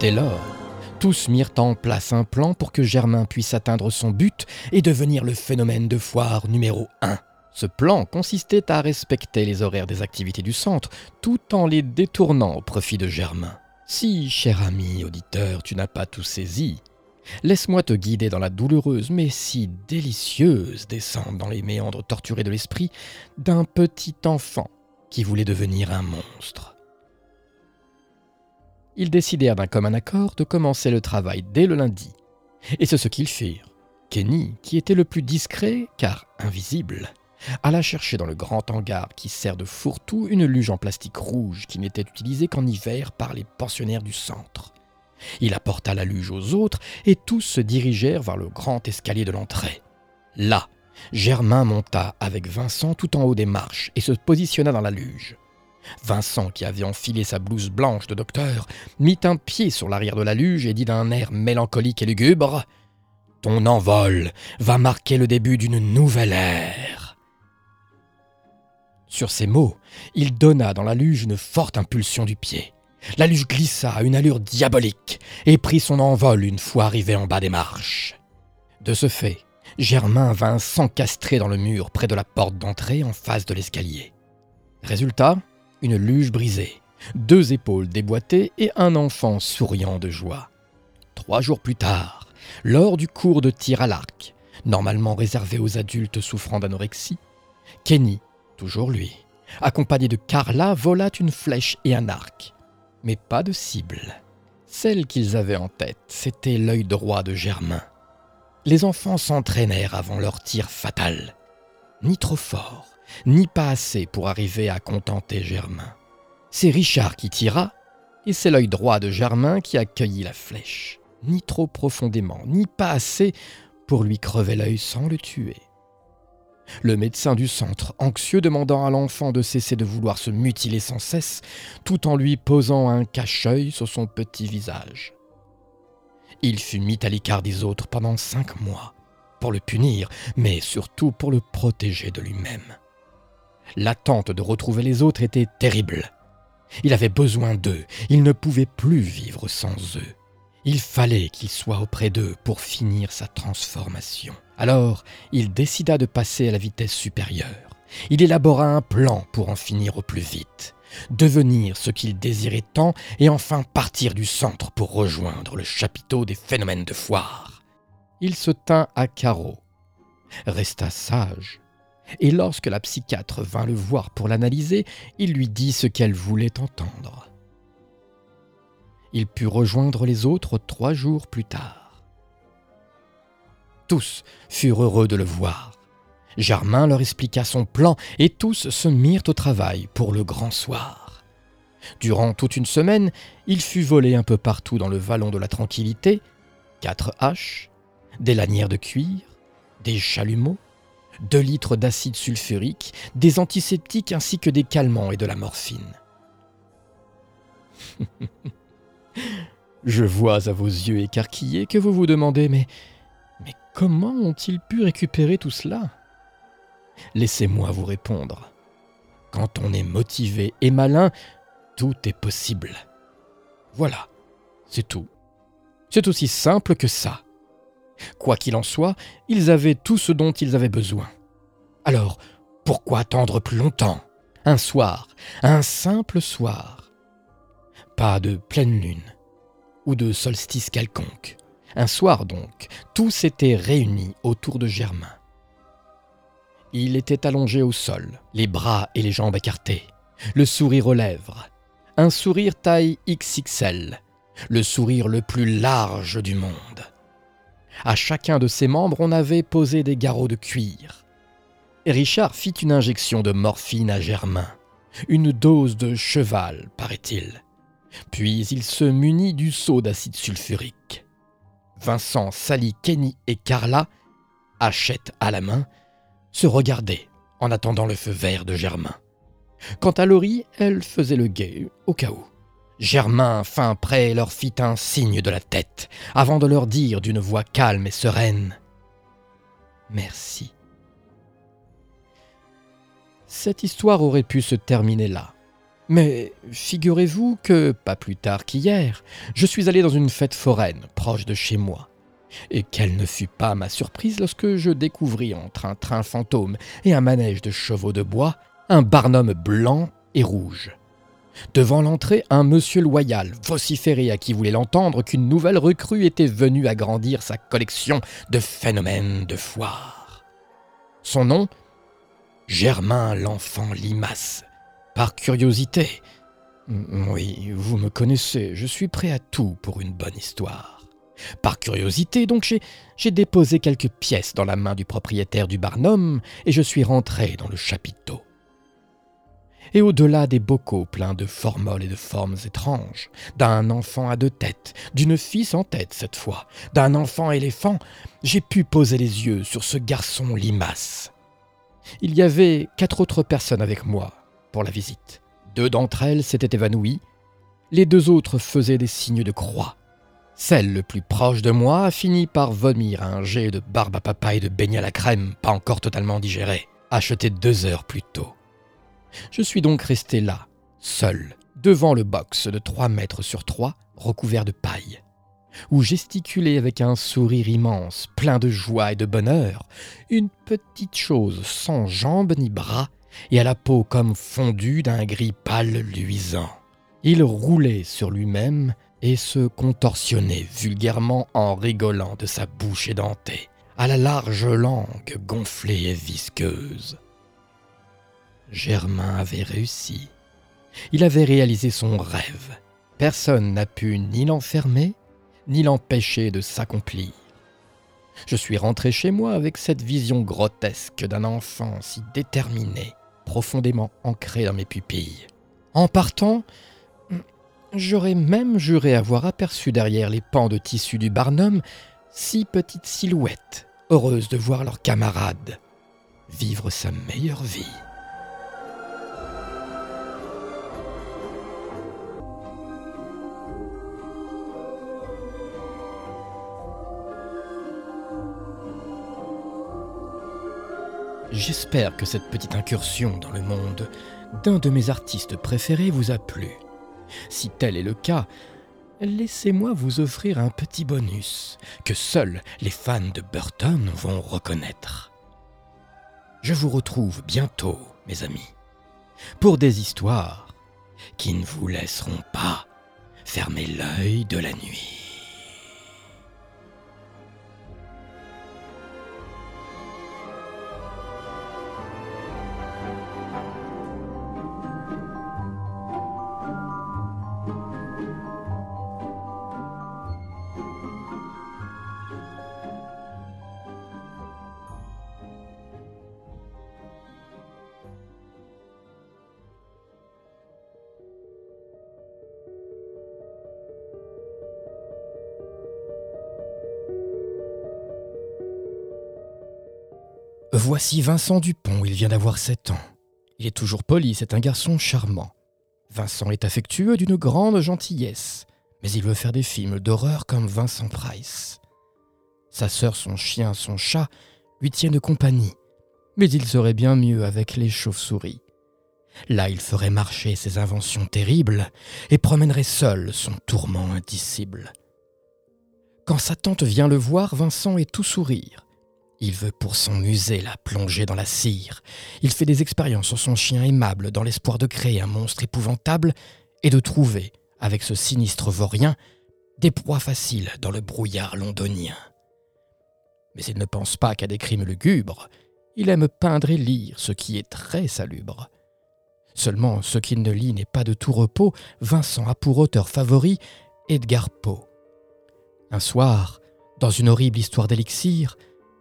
Dès lors, tous mirent en place un plan pour que Germain puisse atteindre son but et devenir le phénomène de foire numéro 1. Ce plan consistait à respecter les horaires des activités du centre tout en les détournant au profit de Germain. Si, cher ami auditeur, tu n'as pas tout saisi, laisse-moi te guider dans la douloureuse mais si délicieuse descente dans les méandres torturés de l'esprit d'un petit enfant qui voulait devenir un monstre. Ils décidèrent d'un commun accord de commencer le travail dès le lundi. Et c'est ce qu'ils firent. Kenny, qui était le plus discret, car invisible, alla chercher dans le grand hangar qui sert de fourre-tout une luge en plastique rouge qui n'était utilisée qu'en hiver par les pensionnaires du centre. Il apporta la luge aux autres et tous se dirigèrent vers le grand escalier de l'entrée. Là, Germain monta avec Vincent tout en haut des marches et se positionna dans la luge. Vincent, qui avait enfilé sa blouse blanche de docteur, mit un pied sur l'arrière de la luge et dit d'un air mélancolique et lugubre Ton envol va marquer le début d'une nouvelle ère. Sur ces mots, il donna dans la luge une forte impulsion du pied. La luge glissa à une allure diabolique et prit son envol une fois arrivé en bas des marches. De ce fait, Germain vint s'encastrer dans le mur près de la porte d'entrée en face de l'escalier. Résultat, une luge brisée, deux épaules déboîtées et un enfant souriant de joie. Trois jours plus tard, lors du cours de tir à l'arc, normalement réservé aux adultes souffrant d'anorexie, Kenny, toujours lui, accompagné de Carla, vola une flèche et un arc, mais pas de cible. Celle qu'ils avaient en tête, c'était l'œil droit de Germain. Les enfants s'entraînèrent avant leur tir fatal. Ni trop fort, ni pas assez pour arriver à contenter Germain. C'est Richard qui tira, et c'est l'œil droit de Germain qui accueillit la flèche. Ni trop profondément, ni pas assez pour lui crever l'œil sans le tuer. Le médecin du centre, anxieux demandant à l'enfant de cesser de vouloir se mutiler sans cesse, tout en lui posant un cache-œil sur son petit visage. Il fut mis à l'écart des autres pendant cinq mois, pour le punir, mais surtout pour le protéger de lui-même. L'attente de retrouver les autres était terrible. Il avait besoin d'eux, il ne pouvait plus vivre sans eux. Il fallait qu'il soit auprès d'eux pour finir sa transformation. Alors, il décida de passer à la vitesse supérieure. Il élabora un plan pour en finir au plus vite, devenir ce qu'il désirait tant et enfin partir du centre pour rejoindre le chapiteau des phénomènes de foire. Il se tint à carreau, resta sage, et lorsque la psychiatre vint le voir pour l'analyser, il lui dit ce qu'elle voulait entendre. Il put rejoindre les autres trois jours plus tard. Tous furent heureux de le voir. Germain leur expliqua son plan et tous se mirent au travail pour le grand soir. Durant toute une semaine, il fut volé un peu partout dans le vallon de la tranquillité, quatre haches, des lanières de cuir, des chalumeaux, 2 litres d'acide sulfurique, des antiseptiques ainsi que des calmants et de la morphine. Je vois à vos yeux écarquillés que vous vous demandez mais mais comment ont-ils pu récupérer tout cela? Laissez-moi vous répondre. Quand on est motivé et malin, tout est possible. Voilà, c'est tout. C'est aussi simple que ça. Quoi qu'il en soit, ils avaient tout ce dont ils avaient besoin. Alors, pourquoi attendre plus longtemps? Un soir, un simple soir. Pas de pleine lune, ou de solstice quelconque. Un soir donc, tous s'étaient réunis autour de Germain. Il était allongé au sol, les bras et les jambes écartés, le sourire aux lèvres. Un sourire taille XXL, le sourire le plus large du monde. À chacun de ses membres, on avait posé des garrots de cuir. Richard fit une injection de morphine à Germain, une dose de cheval, paraît-il. Puis il se munit du seau d'acide sulfurique. Vincent, Sally, Kenny et Carla, hachette à la main, se regardaient en attendant le feu vert de Germain. Quant à Laurie, elle faisait le guet, au cas où. Germain, fin prêt, leur fit un signe de la tête, avant de leur dire d'une voix calme et sereine Merci. Cette histoire aurait pu se terminer là, Mais figurez-vous que, pas plus tard qu'hier, je suis allé dans une fête foraine proche de chez moi. Et quelle ne fut pas ma surprise lorsque je découvris entre un train fantôme et un manège de chevaux de bois un barnum blanc et rouge. Devant l'entrée, un monsieur loyal vociférait à qui voulait l'entendre qu'une nouvelle recrue était venue agrandir sa collection de phénomènes de foire. Son nom Germain l'enfant limace. Par curiosité. Oui, vous me connaissez, je suis prêt à tout pour une bonne histoire. Par curiosité, donc, j'ai déposé quelques pièces dans la main du propriétaire du Barnum et je suis rentré dans le chapiteau. Et au-delà des bocaux pleins de formoles et de formes étranges, d'un enfant à deux têtes, d'une fille sans tête cette fois, d'un enfant éléphant, j'ai pu poser les yeux sur ce garçon limace. Il y avait quatre autres personnes avec moi pour la visite. Deux d'entre elles s'étaient évanouies, les deux autres faisaient des signes de croix. Celle le plus proche de moi a fini par vomir un jet de barbe à papa et de beignet à la crème, pas encore totalement digéré, acheté deux heures plus tôt. Je suis donc resté là, seul, devant le box de trois mètres sur trois, recouvert de paille, où gesticulait avec un sourire immense, plein de joie et de bonheur, une petite chose sans jambes ni bras, et à la peau comme fondue d'un gris pâle luisant. Il roulait sur lui-même et se contorsionnait vulgairement en rigolant de sa bouche édentée, à la large langue gonflée et visqueuse. Germain avait réussi. Il avait réalisé son rêve. Personne n'a pu ni l'enfermer, ni l'empêcher de s'accomplir. Je suis rentré chez moi avec cette vision grotesque d'un enfant si déterminé, profondément ancré dans mes pupilles. En partant, J'aurais même juré avoir aperçu derrière les pans de tissu du Barnum six petites silhouettes, heureuses de voir leurs camarades vivre sa meilleure vie. J'espère que cette petite incursion dans le monde d'un de mes artistes préférés vous a plu. Si tel est le cas, laissez-moi vous offrir un petit bonus que seuls les fans de Burton vont reconnaître. Je vous retrouve bientôt, mes amis, pour des histoires qui ne vous laisseront pas fermer l'œil de la nuit. Voici Vincent Dupont, il vient d'avoir 7 ans. Il est toujours poli, c'est un garçon charmant. Vincent est affectueux d'une grande gentillesse, mais il veut faire des films d'horreur comme Vincent Price. Sa sœur, son chien, son chat lui tiennent compagnie, mais il serait bien mieux avec les chauves-souris. Là, il ferait marcher ses inventions terribles et promènerait seul son tourment indicible. Quand sa tante vient le voir, Vincent est tout sourire. Il veut pour son musée la plonger dans la cire. Il fait des expériences sur son chien aimable dans l'espoir de créer un monstre épouvantable et de trouver, avec ce sinistre vaurien, des proies faciles dans le brouillard londonien. Mais il ne pense pas qu'à des crimes lugubres. Il aime peindre et lire, ce qui est très salubre. Seulement, ce qu'il ne lit n'est pas de tout repos. Vincent a pour auteur favori Edgar Poe. Un soir, dans une horrible histoire d'élixir,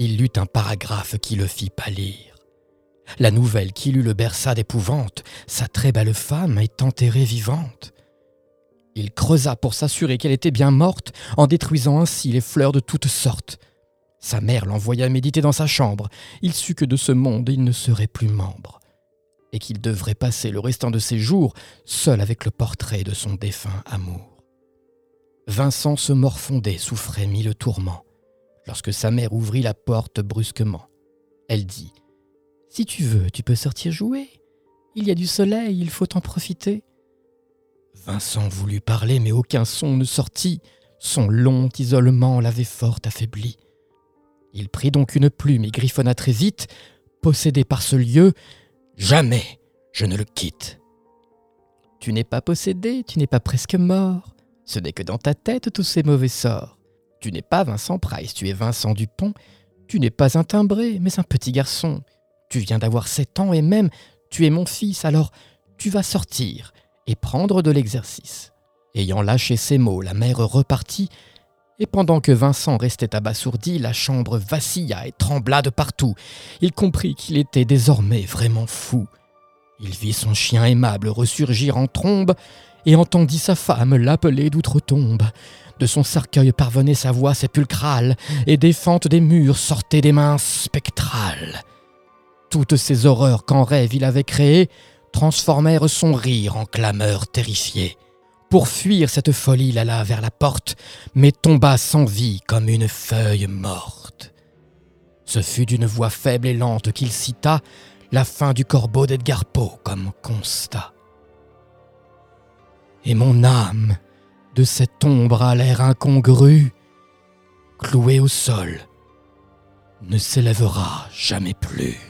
il lut un paragraphe qui le fit pâlir. La nouvelle qui lut le berça d'épouvante, sa très belle femme est enterrée vivante. Il creusa pour s'assurer qu'elle était bien morte, en détruisant ainsi les fleurs de toutes sortes. Sa mère l'envoya méditer dans sa chambre. Il sut que de ce monde il ne serait plus membre, et qu'il devrait passer le restant de ses jours seul avec le portrait de son défunt amour. Vincent se morfondait souffrait mille tourments lorsque sa mère ouvrit la porte brusquement. Elle dit Si tu veux, tu peux sortir jouer. Il y a du soleil, il faut en profiter. Vincent voulut parler, mais aucun son ne sortit. Son long isolement l'avait fort affaibli. Il prit donc une plume et griffonna très vite, possédé par ce lieu. Jamais je ne le quitte. Tu n'es pas possédé, tu n'es pas presque mort. Ce n'est que dans ta tête tous ces mauvais sorts. Tu n'es pas Vincent Price, tu es Vincent Dupont. Tu n'es pas un timbré, mais un petit garçon. Tu viens d'avoir sept ans et même tu es mon fils, alors tu vas sortir et prendre de l'exercice. Ayant lâché ces mots, la mère repartit, et pendant que Vincent restait abasourdi, la chambre vacilla et trembla de partout. Il comprit qu'il était désormais vraiment fou. Il vit son chien aimable ressurgir en trombe, et entendit sa femme l'appeler d'outre-tombe. De son cercueil parvenait sa voix sépulcrale, et des fentes des murs sortaient des mains spectrales. Toutes ces horreurs qu'en rêve il avait créées transformèrent son rire en clameur terrifiée. Pour fuir cette folie, il alla vers la porte, mais tomba sans vie comme une feuille morte. Ce fut d'une voix faible et lente qu'il cita la fin du corbeau d'Edgar Poe comme constat. Et mon âme, de cette ombre à l'air incongru, clouée au sol, ne s'élèvera jamais plus.